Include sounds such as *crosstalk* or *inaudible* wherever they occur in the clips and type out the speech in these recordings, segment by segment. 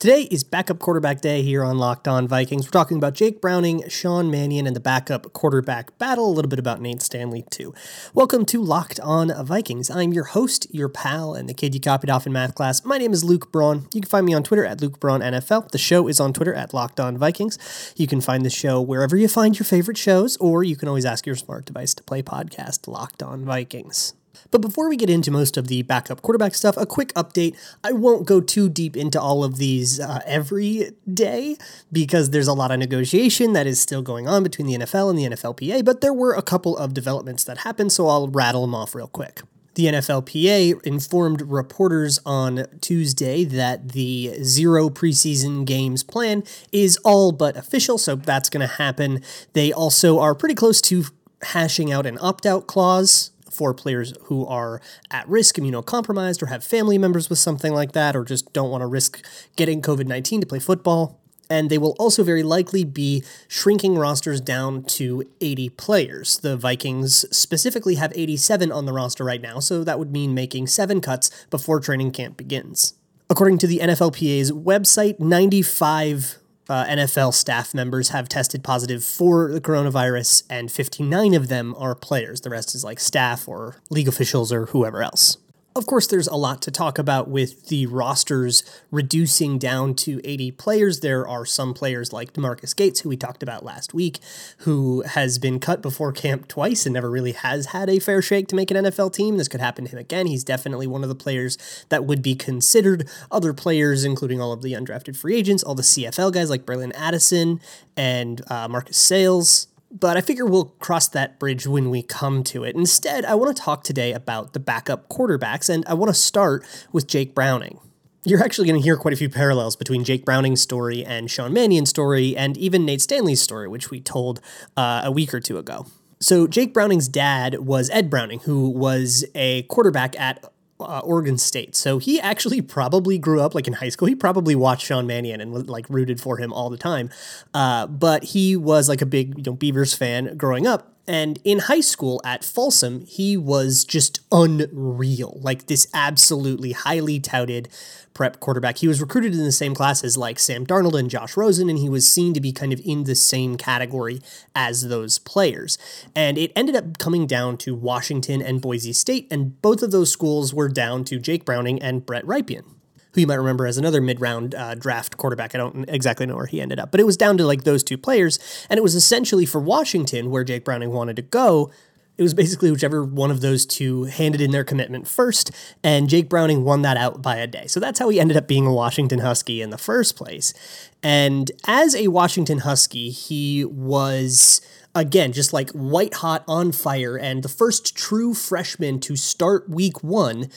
Today is backup quarterback day here on Locked On Vikings. We're talking about Jake Browning, Sean Mannion, and the backup quarterback battle, a little bit about Nate Stanley, too. Welcome to Locked On Vikings. I'm your host, your pal, and the kid you copied off in math class. My name is Luke Braun. You can find me on Twitter at Luke Braun NFL. The show is on Twitter at Locked On Vikings. You can find the show wherever you find your favorite shows, or you can always ask your smart device to play podcast Locked On Vikings. But before we get into most of the backup quarterback stuff, a quick update. I won't go too deep into all of these uh, every day because there's a lot of negotiation that is still going on between the NFL and the NFLPA, but there were a couple of developments that happened, so I'll rattle them off real quick. The NFLPA informed reporters on Tuesday that the zero preseason games plan is all but official, so that's going to happen. They also are pretty close to hashing out an opt out clause for players who are at risk, immunocompromised, or have family members with something like that, or just don't want to risk getting COVID 19 to play football. And they will also very likely be shrinking rosters down to 80 players. The Vikings specifically have 87 on the roster right now, so that would mean making seven cuts before training camp begins. According to the NFLPA's website, 95 uh, NFL staff members have tested positive for the coronavirus, and 59 of them are players. The rest is like staff or league officials or whoever else. Of course, there's a lot to talk about with the rosters reducing down to 80 players. There are some players like DeMarquis Gates, who we talked about last week, who has been cut before camp twice and never really has had a fair shake to make an NFL team. This could happen to him again. He's definitely one of the players that would be considered. Other players, including all of the undrafted free agents, all the CFL guys like Bralon Addison and uh, Marcus Sayles, but I figure we'll cross that bridge when we come to it. Instead, I want to talk today about the backup quarterbacks, and I want to start with Jake Browning. You're actually going to hear quite a few parallels between Jake Browning's story and Sean Mannion's story, and even Nate Stanley's story, which we told uh, a week or two ago. So, Jake Browning's dad was Ed Browning, who was a quarterback at uh, Oregon State. So he actually *laughs* probably grew up like in high school. He probably watched Sean Mannion and like rooted for him all the time. Uh, but he was like a big you know Beavers fan growing up. And in high school at Folsom, he was just unreal. Like this absolutely highly touted prep quarterback. He was recruited in the same class as like Sam Darnold and Josh Rosen, and he was seen to be kind of in the same category as those players. And it ended up coming down to Washington and Boise State, and both of those schools were down to Jake Browning and Brett Rypien who you might remember as another mid-round uh, draft quarterback. I don't exactly know where he ended up, but it was down to like those two players, and it was essentially for Washington where Jake Browning wanted to go. It was basically whichever one of those two handed in their commitment first, and Jake Browning won that out by a day. So that's how he ended up being a Washington Husky in the first place. And as a Washington Husky, he was again, just like white hot on fire, and the first true freshman to start week one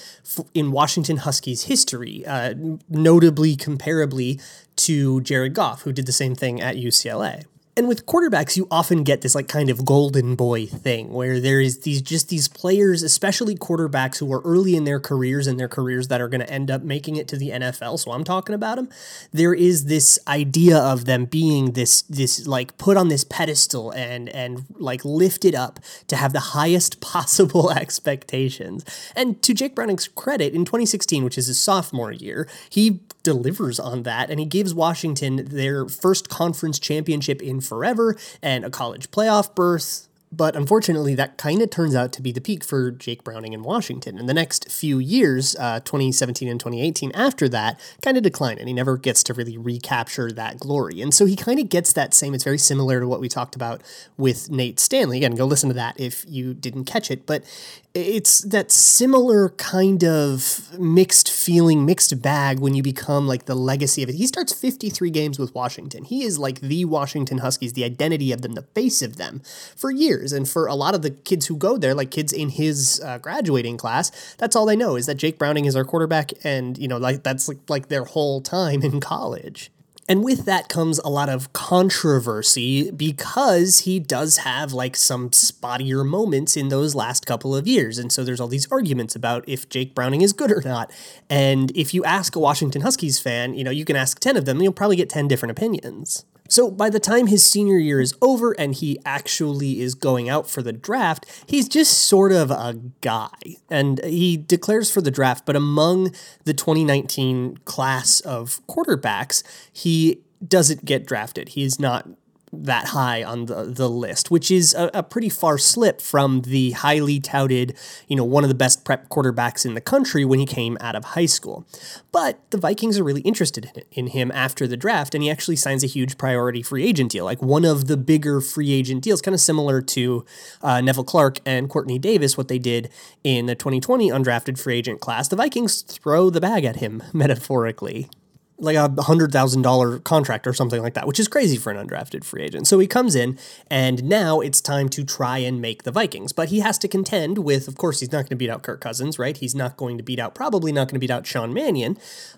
in Washington Huskies history, uh, notably comparably to Jared Goff, who did the same thing at UCLA. And with quarterbacks, you often get this like kind of golden boy thing where there is these just these players, especially quarterbacks who are early in their careers and their careers that are going to end up making it to the NFL. So I'm talking about them. There is this idea of them being this this like put on this pedestal and and like lifted up to have the highest *laughs* possible expectations. And to Jake Browning's credit, in 2016, which is his sophomore year, he delivers on that and he gives Washington their first conference championship in forever and a college playoff berth but unfortunately, that kind of turns out to be the peak for Jake Browning in Washington. And the next few years, uh, 2017 and 2018, after that, kind of decline, and he never gets to really recapture that glory. And so he kind of gets that same, it's very similar to what we talked about with Nate Stanley. Again, go listen to that if you didn't catch it. But it's that similar kind of mixed feeling, mixed bag when you become like the legacy of it. He starts 53 games with Washington. He is like the Washington Huskies, the identity of them, the face of them for years. And for a lot of the kids who go there, like kids in his uh, graduating class, that's all they know is that Jake Browning is our quarterback, and you know, like that's like, like their whole time in college. And with that comes a lot of controversy because he does have like some spottier moments in those last couple of years. And so there's all these arguments about if Jake Browning is good or not. And if you ask a Washington Huskies fan, you know, you can ask 10 of them, you'll probably get 10 different opinions. So by the time his senior year is over and he actually is going out for the draft, he's just sort of a guy. And he declares for the draft, but among the 2019 class of quarterbacks, he doesn't get drafted. He is not that high on the, the list, which is a, a, pretty far slip from the highly touted, you know, one of the best prep quarterbacks in the country when he came out of high school. But the Vikings are really interested in, in him after the draft, and he actually signs a huge priority free agent deal, like one of the bigger free agent deals, kind of similar to uh, Nevelle Clarke and Courtney Davis, what they did in the 2020 undrafted free agent class. The Vikings throw the bag at him, *laughs* metaphorically like a hundred thousand dollar contract or something like that, which is crazy for an undrafted free agent. So he comes in, and now it's time to try and make the Vikings. But he has to contend with, of course, he's not going to beat out Kirk Cousins, right? He's not going to beat out, probably not going to beat out Sean Mannion,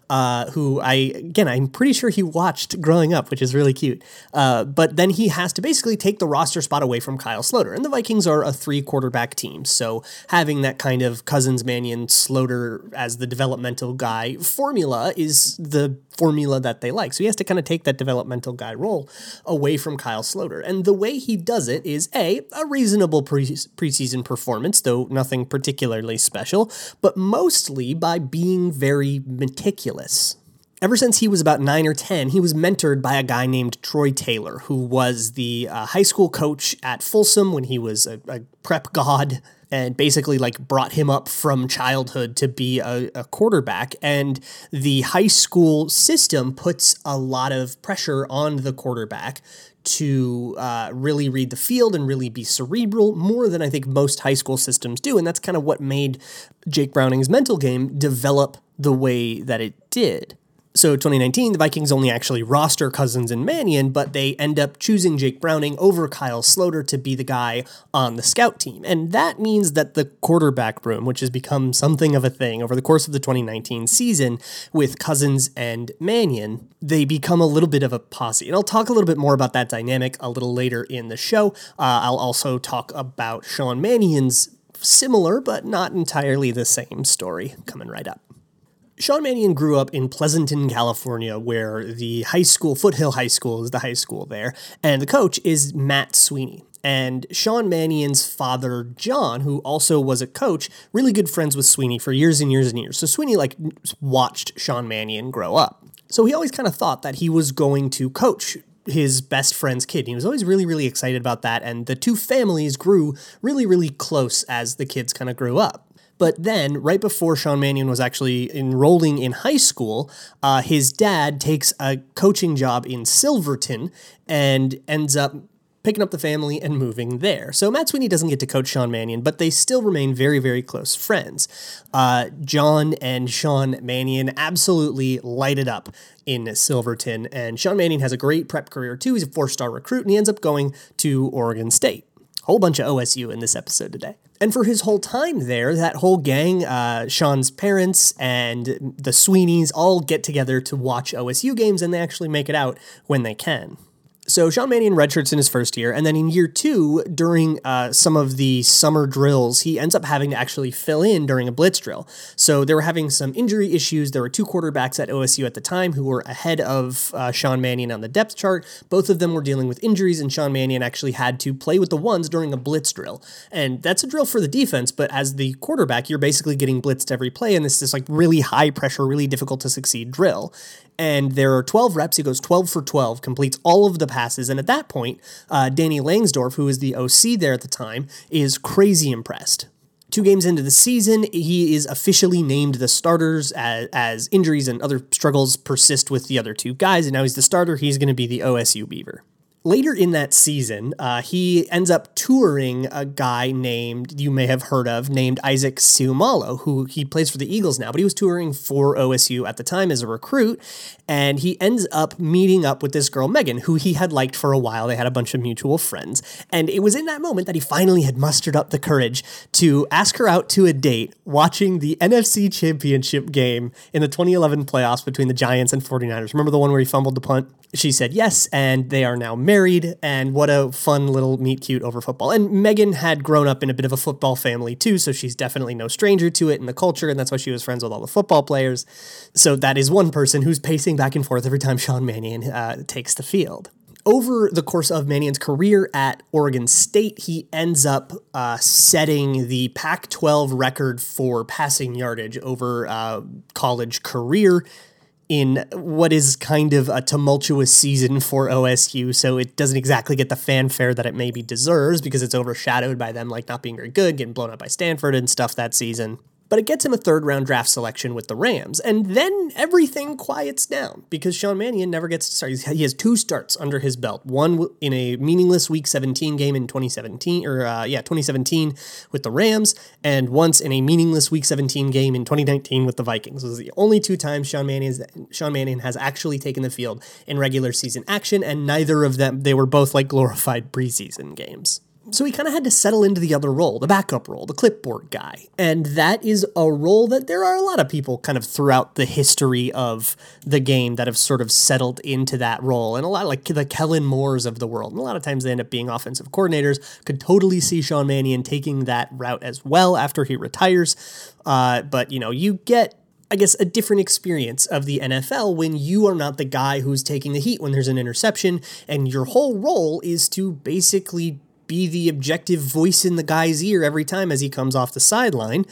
uh, who I again I'm pretty sure he watched growing up, which is really cute. Uh, but then he has to basically take the roster spot away from Kyle Sloter, and the Vikings are a three quarterback team, so having that kind of Cousins, Mannion, Sloter as the developmental guy formula is the formula that they like. So he has to kind of take that developmental guy role away from Kyle Sloter. And the way he does it is A, a reasonable pre- preseason performance, though nothing particularly special, but mostly by being very meticulous. Ever since he was about nine or 10, he was mentored by a guy named Troy Taylor, who was the uh, high school coach at Folsom when he was a, a prep god and basically like brought him up from childhood to be a, a, quarterback. And the high school system puts a lot of pressure on the quarterback to uh, really read the field and really be cerebral more than I think most high school systems do. And that's kind of what made Jake Browning's mental game develop the way that it did. So 2019, the Vikings only actually roster Cousins and Mannion, but they end up choosing Jake Browning over Kyle Sloter to be the guy on the scout team. And that means that the quarterback room, which has become something of a thing over the course of the 2019 season with Cousins and Mannion, they become a little bit of a posse. And I'll talk a little bit more about that dynamic a little later in the show. Uh, I'll also talk about Sean Mannion's similar but not entirely the same story coming right up. Sean Mannion grew up in Pleasanton, California, where the high school, Foothill High School, is the high school there, and the coach is Matt Sweeney. And Sean Mannion's father, John, who also was a coach, really good friends with Sweeney for years and years and years. So Sweeney like watched Sean Mannion grow up. So he always kind of thought that he was going to coach his best friend's kid. He was always really, really excited about that. And the two families grew really, really close as the kids kind of grew up. But then, right before Sean Mannion was actually enrolling in high school, uh, his dad takes a coaching job in Silverton and ends up picking up the family and moving there. So Matt Sweeney doesn't get to coach Sean Mannion, but they still remain very, very close friends. Uh, John and Sean Mannion absolutely light it up in Silverton, and Sean Mannion has a great prep career too. He's a four star recruit, and he ends up going to Oregon State. Whole bunch of OSU in this episode today. And for his whole time there, that whole gang, uh, Sean's parents and the Sweeneys all get together to watch OSU games, and they actually make it out when they can. So Sean Mannion redshirts in his first year, and then in year two, during uh, some of the summer drills, he ends up having to actually fill in during a blitz drill. So they were having some injury issues. There were two quarterbacks at OSU at the time who were ahead of uh, Sean Mannion on the depth chart. Both of them were dealing with injuries, and Sean Mannion actually had to play with the ones during a blitz drill. And that's a drill for the defense, but as the quarterback, you're basically getting blitzed every play, and this is like really high pressure, really difficult to succeed drill and there are 12 reps. He goes 12 for 12, completes all of the passes. And at that point, uh, Danny Langsdorf, who is the OC there at the time, is crazy impressed. Two games into the season, he is officially named the starters as, as injuries and other struggles persist with the other two guys. And now he's the starter. He's going to be the OSU Beaver later in that season, uh, he ends up touring a guy named, you may have heard of, named Isaac Seumalo, who he plays for the Eagles now, but he was touring for OSU at the time as a recruit. And he ends up meeting up with this girl, Megan, who he had liked for a while. They had a bunch of mutual friends. And it was in that moment that he finally had mustered up the courage to ask her out to a date watching the NFC Championship game in the 2011 playoffs between the Giants and 49ers. Remember the one where he fumbled the punt? She said yes, and they are now married. And what a fun little meet cute over football. And Megan had grown up in a bit of a football family too, so she's definitely no stranger to it in the culture, and that's why she was friends with all the football players. So that is one person who's pacing back and forth every time Sean Mannion uh, takes the field over the course of Mannion's career at Oregon State, he ends up uh, setting the Pac 12 record for passing yardage over uh, college career in what is kind of a tumultuous season for OSU, so it doesn't exactly get the fanfare that it maybe deserves because it's overshadowed by them like not being very good, getting blown up by Stanford and stuff that season but it gets him a third round draft selection with the Rams. And then everything quiets down because Sean Mannion never gets to start. He has two starts under his belt one in a meaningless Week 17 game in 2017, or uh, yeah, 2017 with the Rams, and once in a meaningless Week 17 game in 2019 with the Vikings. Those are the only two times Sean Mannion, Sean Mannion has actually taken the field in regular season action, and neither of them, they were both like glorified preseason games so he kind of had to settle into the other role, the backup role, the clipboard guy. And that is a role that there are a lot of people kind of throughout the history of the game that have sort of settled into that role. And a lot like the Kellen Moores of the world. And a lot of times they end up being offensive coordinators. Could totally see Sean Mannion taking that route as well after he retires. Uh, but, you know, you get I guess, a different experience of the NFL when you are not the guy who's taking the heat when there's an interception, and your whole role is to basically be the objective voice in the guy's ear every time as he comes off the sideline.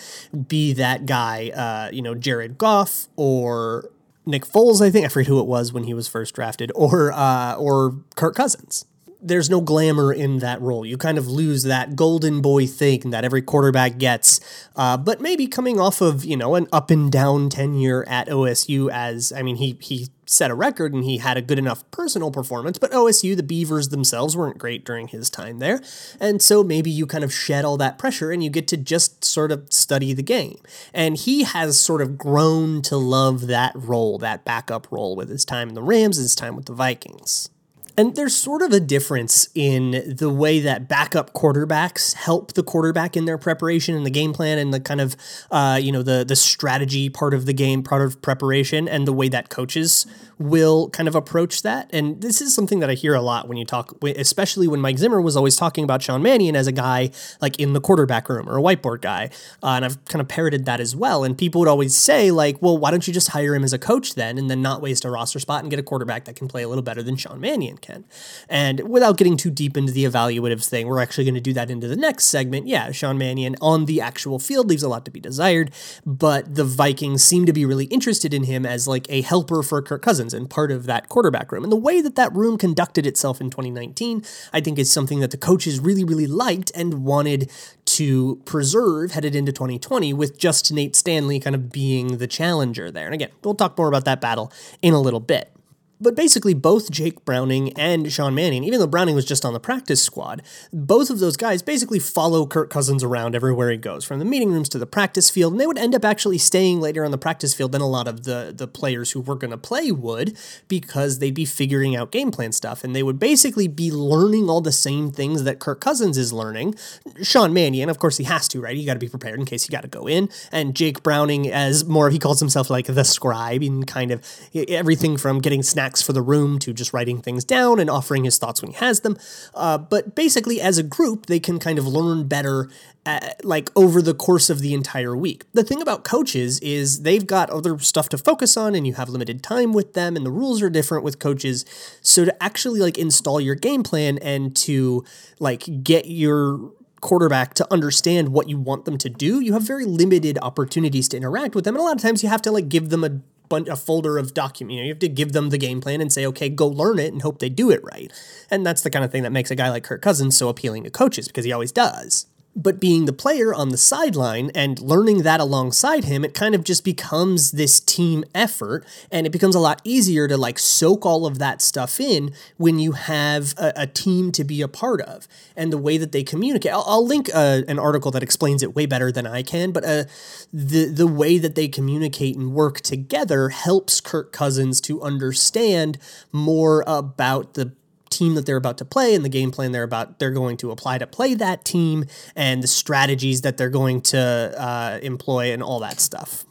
Be that guy, uh, you know, Jared Goff or Nick Foles, I think I forget who it was when he was first drafted, or uh, or Kirk Cousins there's no glamour in that role. You kind of lose that golden boy thing that every quarterback gets. Uh, but maybe coming off of you know an up and down tenure at OSU, as I mean he he set a record and he had a good enough personal performance. But OSU, the Beavers themselves weren't great during his time there, and so maybe you kind of shed all that pressure and you get to just sort of study the game. And he has sort of grown to love that role, that backup role, with his time in the Rams, his time with the Vikings. And there's sort of a difference in the way that backup quarterbacks help the quarterback in their preparation and the game plan and the kind of, uh, you know, the the strategy part of the game, part of preparation, and the way that coaches will kind of approach that. And this is something that I hear a lot when you talk, especially when Mike Zimmer was always talking about Sean Mannion as a guy like in the quarterback room or a whiteboard guy. Uh, and I've kind of parroted that as well. And people would always say, like, well, why don't you just hire him as a coach then and then not waste a roster spot and get a quarterback that can play a little better than Sean Mannion can? And without getting too deep into the evaluative thing, we're actually going to do that into the next segment. Yeah, Sean Mannion on the actual field leaves a lot to be desired, but the Vikings seem to be really interested in him as like a helper for Kirk Cousins and part of that quarterback room. And the way that that room conducted itself in 2019, I think is something that the coaches really, really liked and wanted to preserve headed into 2020 with just Nate Stanley kind of being the challenger there. And again, we'll talk more about that battle in a little bit. But basically, both Jake Browning and Sean Mannion, even though Browning was just on the practice squad, both of those guys basically follow Kirk Cousins around everywhere he goes, from the meeting rooms to the practice field. And they would end up actually staying later on the practice field than a lot of the, the players who were going to play would, because they'd be figuring out game plan stuff. And they would basically be learning all the same things that Kirk Cousins is learning. Sean Mannion, of course, he has to, right? You got to be prepared in case you got to go in. And Jake Browning, as more, he calls himself like the scribe, and kind of everything from getting snacks for the room to just writing things down and offering his thoughts when he has them. Uh, but basically, as a group, they can kind of learn better uh, like over the course of the entire week. The thing about coaches is they've got other stuff to focus on and you have limited time with them and the rules are different with coaches. So to actually like install your game plan and to like get your quarterback to understand what you want them to do, you have very limited opportunities to interact with them. And a lot of times you have to like give them a a folder of document. You, know, you have to give them the game plan and say, okay, go learn it and hope they do it right. And that's the kind of thing that makes a guy like Kirk Cousins so appealing to coaches because he always does but being the player on the sideline and learning that alongside him, it kind of just becomes this team effort and it becomes a lot easier to like soak all of that stuff in when you have a, a team to be a part of and the way that they communicate. I'll, I'll link uh, an article that explains it way better than I can, but uh, the, the way that they communicate and work together helps Kirk Cousins to understand more about the team that they're about to play and the game plan they're about they're going to apply to play that team and the strategies that they're going to uh, employ and all that stuff.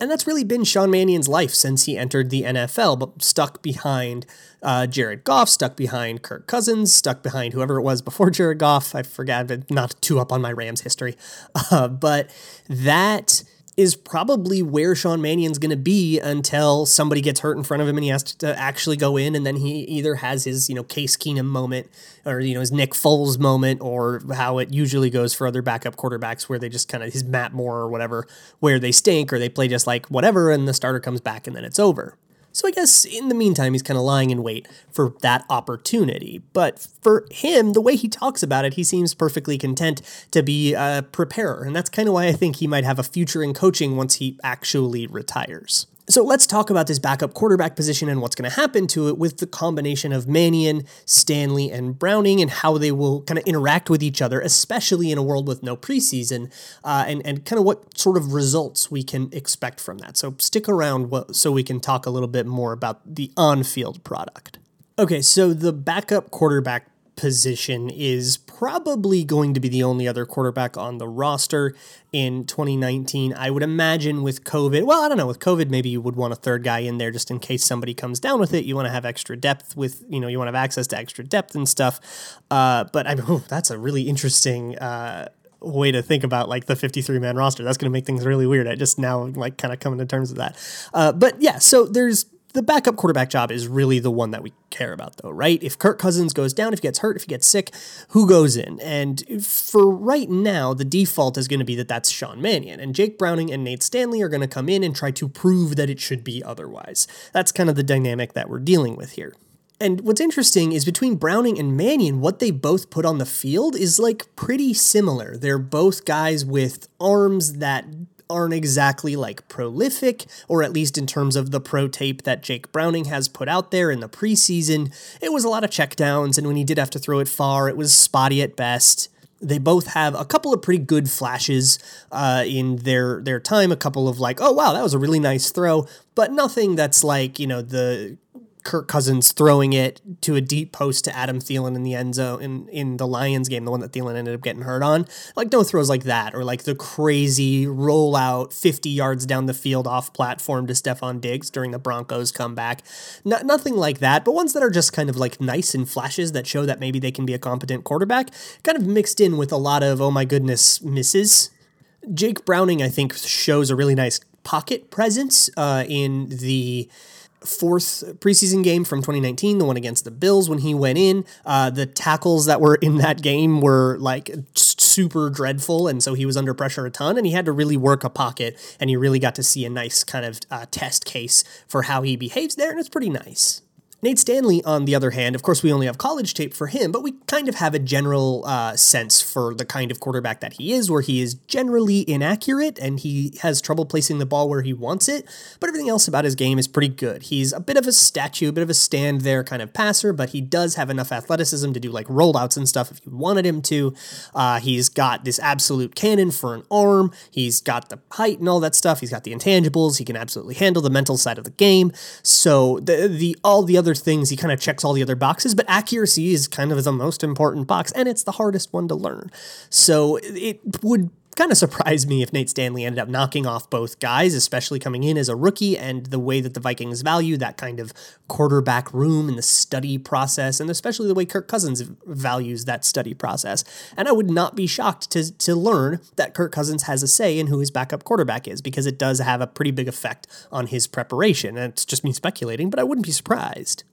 And that's really been Sean Mannion's life since he entered the NFL, but stuck behind uh, Jared Goff, stuck behind Kirk Cousins, stuck behind whoever it was before Jared Goff. I forgot, not too up on my Rams history. Uh, but that is probably where Sean Mannion's going to be until somebody gets hurt in front of him and he has to actually go in and then he either has his, you know, Case Keenum moment or, you know, his Nick Foles moment or how it usually goes for other backup quarterbacks where they just kind of, his Matt Moore or whatever, where they stink or they play just like whatever and the starter comes back and then it's over. So I guess in the meantime, he's kind of lying in wait for that opportunity. But for him, the way he talks about it, he seems perfectly content to be a preparer. And that's kind of why I think he might have a future in coaching once he actually retires. So let's talk about this backup quarterback position and what's going to happen to it with the combination of Mannion, Stanley, and Browning and how they will kind of interact with each other, especially in a world with no preseason, uh, and, and kind of what sort of results we can expect from that. So stick around so we can talk a little bit more about the on field product. Okay, so the backup quarterback position is probably going to be the only other quarterback on the roster in 2019. I would imagine with COVID, well, I don't know, with COVID, maybe you would want a third guy in there just in case somebody comes down with it. You want to have extra depth with, you know, you want to have access to extra depth and stuff. Uh, but I mean, *laughs* oh, that's a really interesting. Uh, way to think about like the 53 man roster. That's going to make things really weird. I just now like kind of coming to terms with that. Uh, but yeah, so there's the backup quarterback job is really the one that we care about, though, right? If Kirk Cousins goes down, if he gets hurt, if he gets sick, who goes in? And for right now, the default is going to be that that's Sean Mannion. And Jake Browning and Nate Stanley are going to come in and try to prove that it should be otherwise. That's kind of the dynamic that we're dealing with here. And what's interesting is between Browning and Mannion, what they both put on the field is like pretty similar. They're both guys with arms that aren't exactly like prolific, or at least in terms of the pro tape that Jake Browning has put out there in the preseason. It was a lot of checkdowns, and when he did have to throw it far, it was spotty at best. They both have a couple of pretty good flashes uh, in their their time. A couple of like, oh wow, that was a really nice throw, but nothing that's like you know the Kirk Cousins throwing it to a deep post to Adam Thielen in the end zone in, in the Lions game, the one that Thielen ended up getting hurt on. Like no throws like that, or like the crazy rollout 50 yards down the field off platform to Stefon Diggs during the Broncos comeback. No, nothing like that, but ones that are just kind of like nice and flashes that show that maybe they can be a competent quarterback, kind of mixed in with a lot of, oh my goodness, misses. Jake Browning, I think, shows a really nice pocket presence uh, in the fourth preseason game from 2019, the one against the Bills when he went in. Uh, the tackles that were in that game were like super dreadful, and so he was under pressure a ton, and he had to really work a pocket, and you really got to see a nice kind of uh, test case for how he behaves there, and it's pretty nice. Nate Stanley, on the other hand, of course, we only have college tape for him, but we kind of have a general uh, sense for the kind of quarterback that he is, where he is generally inaccurate and he has trouble placing the ball where he wants it. But everything else about his game is pretty good. He's a bit of a statue, a bit of a stand there kind of passer, but he does have enough athleticism to do like rollouts and stuff if you wanted him to. Uh, he's got this absolute cannon for an arm. He's got the height and all that stuff. He's got the intangibles. He can absolutely handle the mental side of the game. So the the all the other things, he kind of checks all the other boxes, but accuracy is kind of the most important box, and it's the hardest one to learn. So it would kind of surprised me if Nate Stanley ended up knocking off both guys, especially coming in as a rookie, and the way that the Vikings value that kind of quarterback room and the study process, and especially the way Kirk Cousins values that study process. And I would not be shocked to, to learn that Kirk Cousins has a say in who his backup quarterback is, because it does have a pretty big effect on his preparation. And it's just me speculating, but I wouldn't be surprised.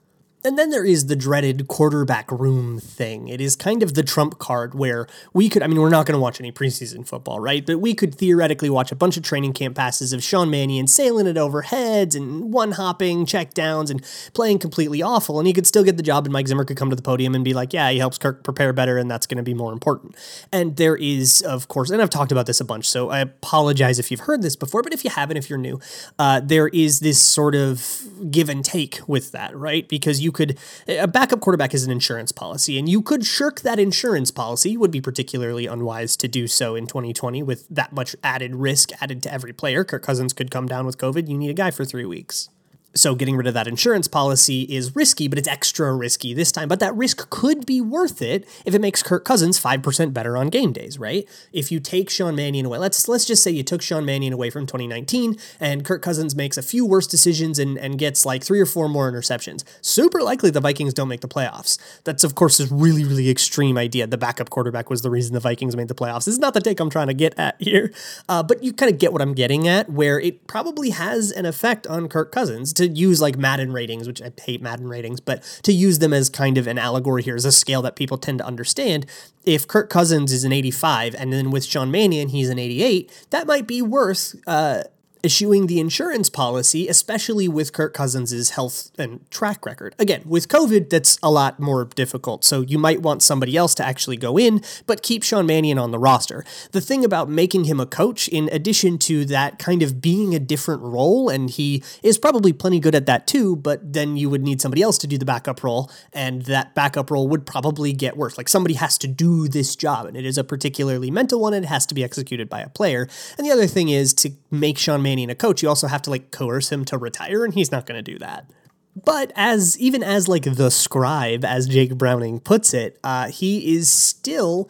And then there is the dreaded quarterback room thing. It is kind of the trump card where we could, I mean, we're not going to watch any preseason football, right? But we could theoretically watch a bunch of training camp passes of Sean Mannion sailing it over heads and one hopping, check downs, and playing completely awful. And he could still get the job, and Mike Zimmer could come to the podium and be like, yeah, he helps Kirk prepare better, and that's going to be more important. And there is, of course, and I've talked about this a bunch, so I apologize if you've heard this before, but if you haven't, if you're new, uh, there is this sort of give and take with that, right? Because you you could a backup quarterback is an insurance policy, and you could shirk that insurance policy. Would be particularly unwise to do so in 2020 with that much added risk added to every player. Kirk Cousins could come down with COVID. You need a guy for three weeks. So getting rid of that insurance policy is risky, but it's extra risky this time. But that risk could be worth it if it makes Kirk Cousins 5% better on game days, right? If you take Sean Mannion away, let's let's just say you took Sean Mannion away from 2019 and Kirk Cousins makes a few worse decisions and, and gets like three or four more interceptions. Super likely the Vikings don't make the playoffs. That's of course a really, really extreme idea. The backup quarterback was the reason the Vikings made the playoffs. This is not the take I'm trying to get at here. Uh, but you kind of get what I'm getting at, where it probably has an effect on Kirk Cousins to use like Madden ratings, which I hate Madden ratings, but to use them as kind of an allegory here as a scale that people tend to understand. If Kirk Cousins is an 85 and then with Sean Mannion he's an 88, that might be worth uh, issuing the insurance policy, especially with Kirk Cousins' health and track record. Again, with COVID, that's a lot more difficult. So you might want somebody else to actually go in, but keep Sean Mannion on the roster. The thing about making him a coach, in addition to that kind of being a different role, and he is probably plenty good at that too, but then you would need somebody else to do the backup role, and that backup role would probably get worse. Like somebody has to do this job, and it is a particularly mental one, and it has to be executed by a player. And the other thing is to make Sean Mannion Mannion a coach, you also have to like coerce him to retire, and he's not going to do that. But as even as like the scribe, as Jake Browning puts it, uh, he is still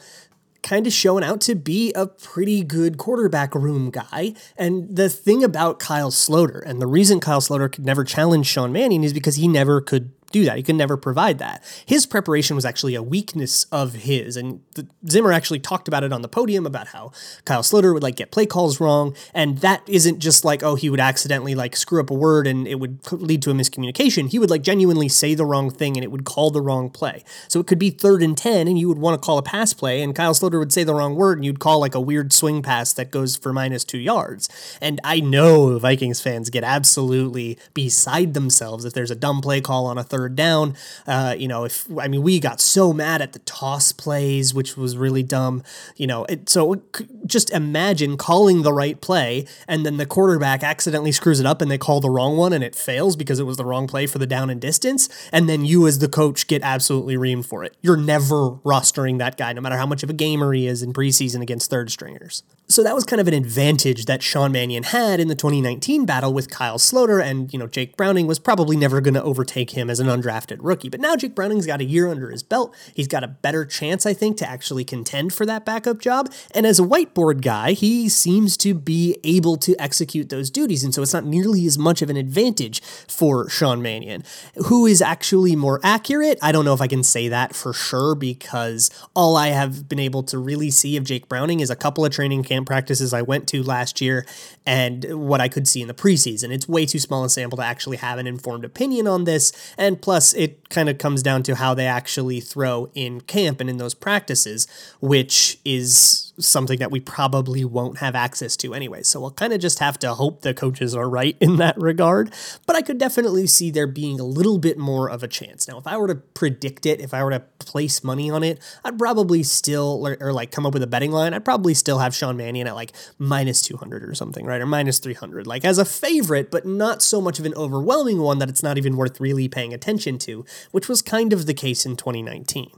kind of showing out to be a pretty good quarterback room guy. And the thing about Kyle Sloter, and the reason Kyle Sloter could never challenge Sean Mannion is because he never could do that. He could never provide that. His preparation was actually a weakness of his, and the, Zimmer actually talked about it on the podium about how Kyle Sloter would like get play calls wrong, and that isn't just like oh he would accidentally like screw up a word and it would lead to a miscommunication. He would like genuinely say the wrong thing and it would call the wrong play. So it could be third and ten, and you would want to call a pass play, and Kyle Sloter would say the wrong word, and you'd call like a weird swing pass that goes for minus two yards. And I know Vikings fans get absolutely beside themselves if there's a dumb play call on a third third down. Uh, you know, if I mean, we got so mad at the toss plays, which was really dumb. You know, it, so just imagine calling the right play and then the quarterback accidentally screws it up and they call the wrong one and it fails because it was the wrong play for the down and distance. And then you, as the coach, get absolutely reamed for it. You're never rostering that guy, no matter how much of a gamer he is in preseason against third stringers. So that was kind of an advantage that Sean Mannion had in the 2019 battle with Kyle Sloter, and you know Jake Browning was probably never going to overtake him as an undrafted rookie. But now Jake Browning's got a year under his belt. He's got a better chance, I think, to actually contend for that backup job. And as a whiteboard guy, he seems to be able to execute those duties, and so it's not nearly as much of an advantage for Sean Mannion. Who is actually more accurate? I don't know if I can say that for sure because all I have been able to really see of Jake Browning is a couple of training camp practices I went to last year and what I could see in the preseason. It's way too small a sample to actually have an informed opinion on this. And plus, it kind of comes down to how they actually throw in camp and in those practices, which is something that we probably won't have access to anyway. So we'll kind of just have to hope the coaches are right in that regard. But I could definitely see there being a little bit more of a chance. Now, if I were to predict it, if I were to place money on it, I'd probably still, or, or like come up with a betting line, I'd probably still have Sean Mannion at like minus 200 or something, right? Or minus 300, like as a favorite, but not so much of an overwhelming one that it's not even worth really paying attention to, which was kind of the case in 2019.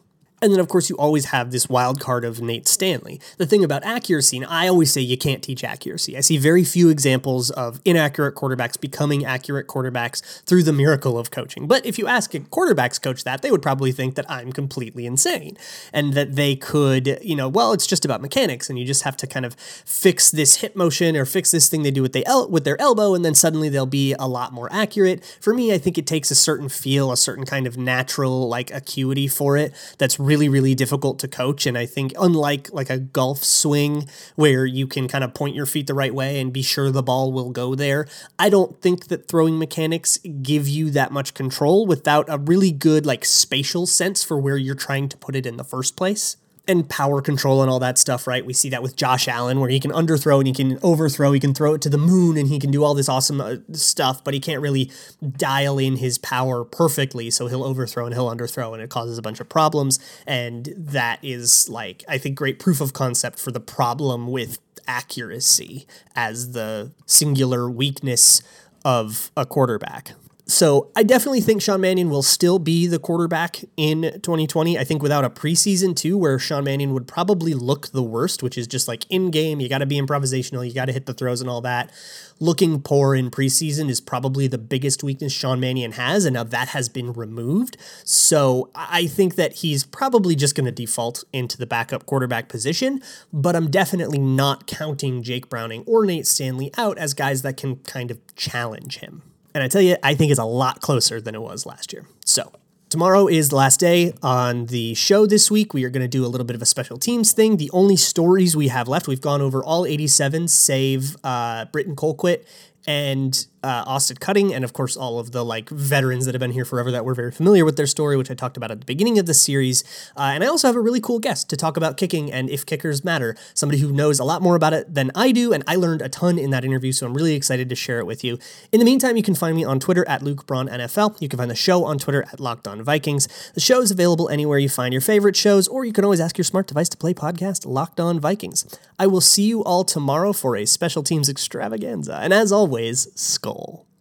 And then, of course, you always have this wild card of Nate Stanley. The thing about accuracy, and I always say you can't teach accuracy. I see very few examples of inaccurate quarterbacks becoming accurate quarterbacks through the miracle of coaching. But if you ask a quarterbacks coach that, they would probably think that I'm completely insane and that they could, you know, well, it's just about mechanics and you just have to kind of fix this hip motion or fix this thing they do with, the el- with their elbow and then suddenly they'll be a lot more accurate. For me, I think it takes a certain feel, a certain kind of natural like acuity for it that's really really really difficult to coach. And I think unlike like a golf swing where you can kind of point your feet the right way and be sure the ball will go there, I don't think that throwing mechanics give you that much control without a really good like spatial sense for where you're trying to put it in the first place and power control and all that stuff, right? We see that with Josh Allen, where he can underthrow and he can overthrow, he can throw it to the moon and he can do all this awesome uh, stuff, but he can't really dial in his power perfectly. So he'll overthrow and he'll underthrow, and it causes a bunch of problems. And that is like, I think, great proof of concept for the problem with accuracy as the singular weakness of a quarterback So I definitely think Sean Mannion will still be the quarterback in 2020. I think without a preseason too, where Sean Mannion would probably look the worst, which is just like in game, you got to be improvisational, you got to hit the throws and all that. Looking poor in preseason is probably the biggest weakness Sean Mannion has, and now that has been removed. So I think that he's probably just going to default into the backup quarterback position, but I'm definitely not counting Jake Browning or Nate Stanley out as guys that can kind of challenge him. And I tell you, I think it's a lot closer than it was last year. So Tomorrow is the last day on the show this week. We are going to do a little bit of a special teams thing. The only stories we have left, we've gone over all 87, save uh, Britton Colquitt and uh, Austin Cutting, and of course all of the like veterans that have been here forever that we're very familiar with their story, which I talked about at the beginning of the series. Uh, and I also have a really cool guest to talk about kicking and if kickers matter. Somebody who knows a lot more about it than I do, and I learned a ton in that interview, so I'm really excited to share it with you. In the meantime, you can find me on Twitter at Luke Braun NFL. You can find the show on Twitter at Locked On Vikings. The show is available anywhere you find your favorite shows, or you can always ask your smart device to play podcast Locked On Vikings. I will see you all tomorrow for a special teams extravaganza, and as always, Skol.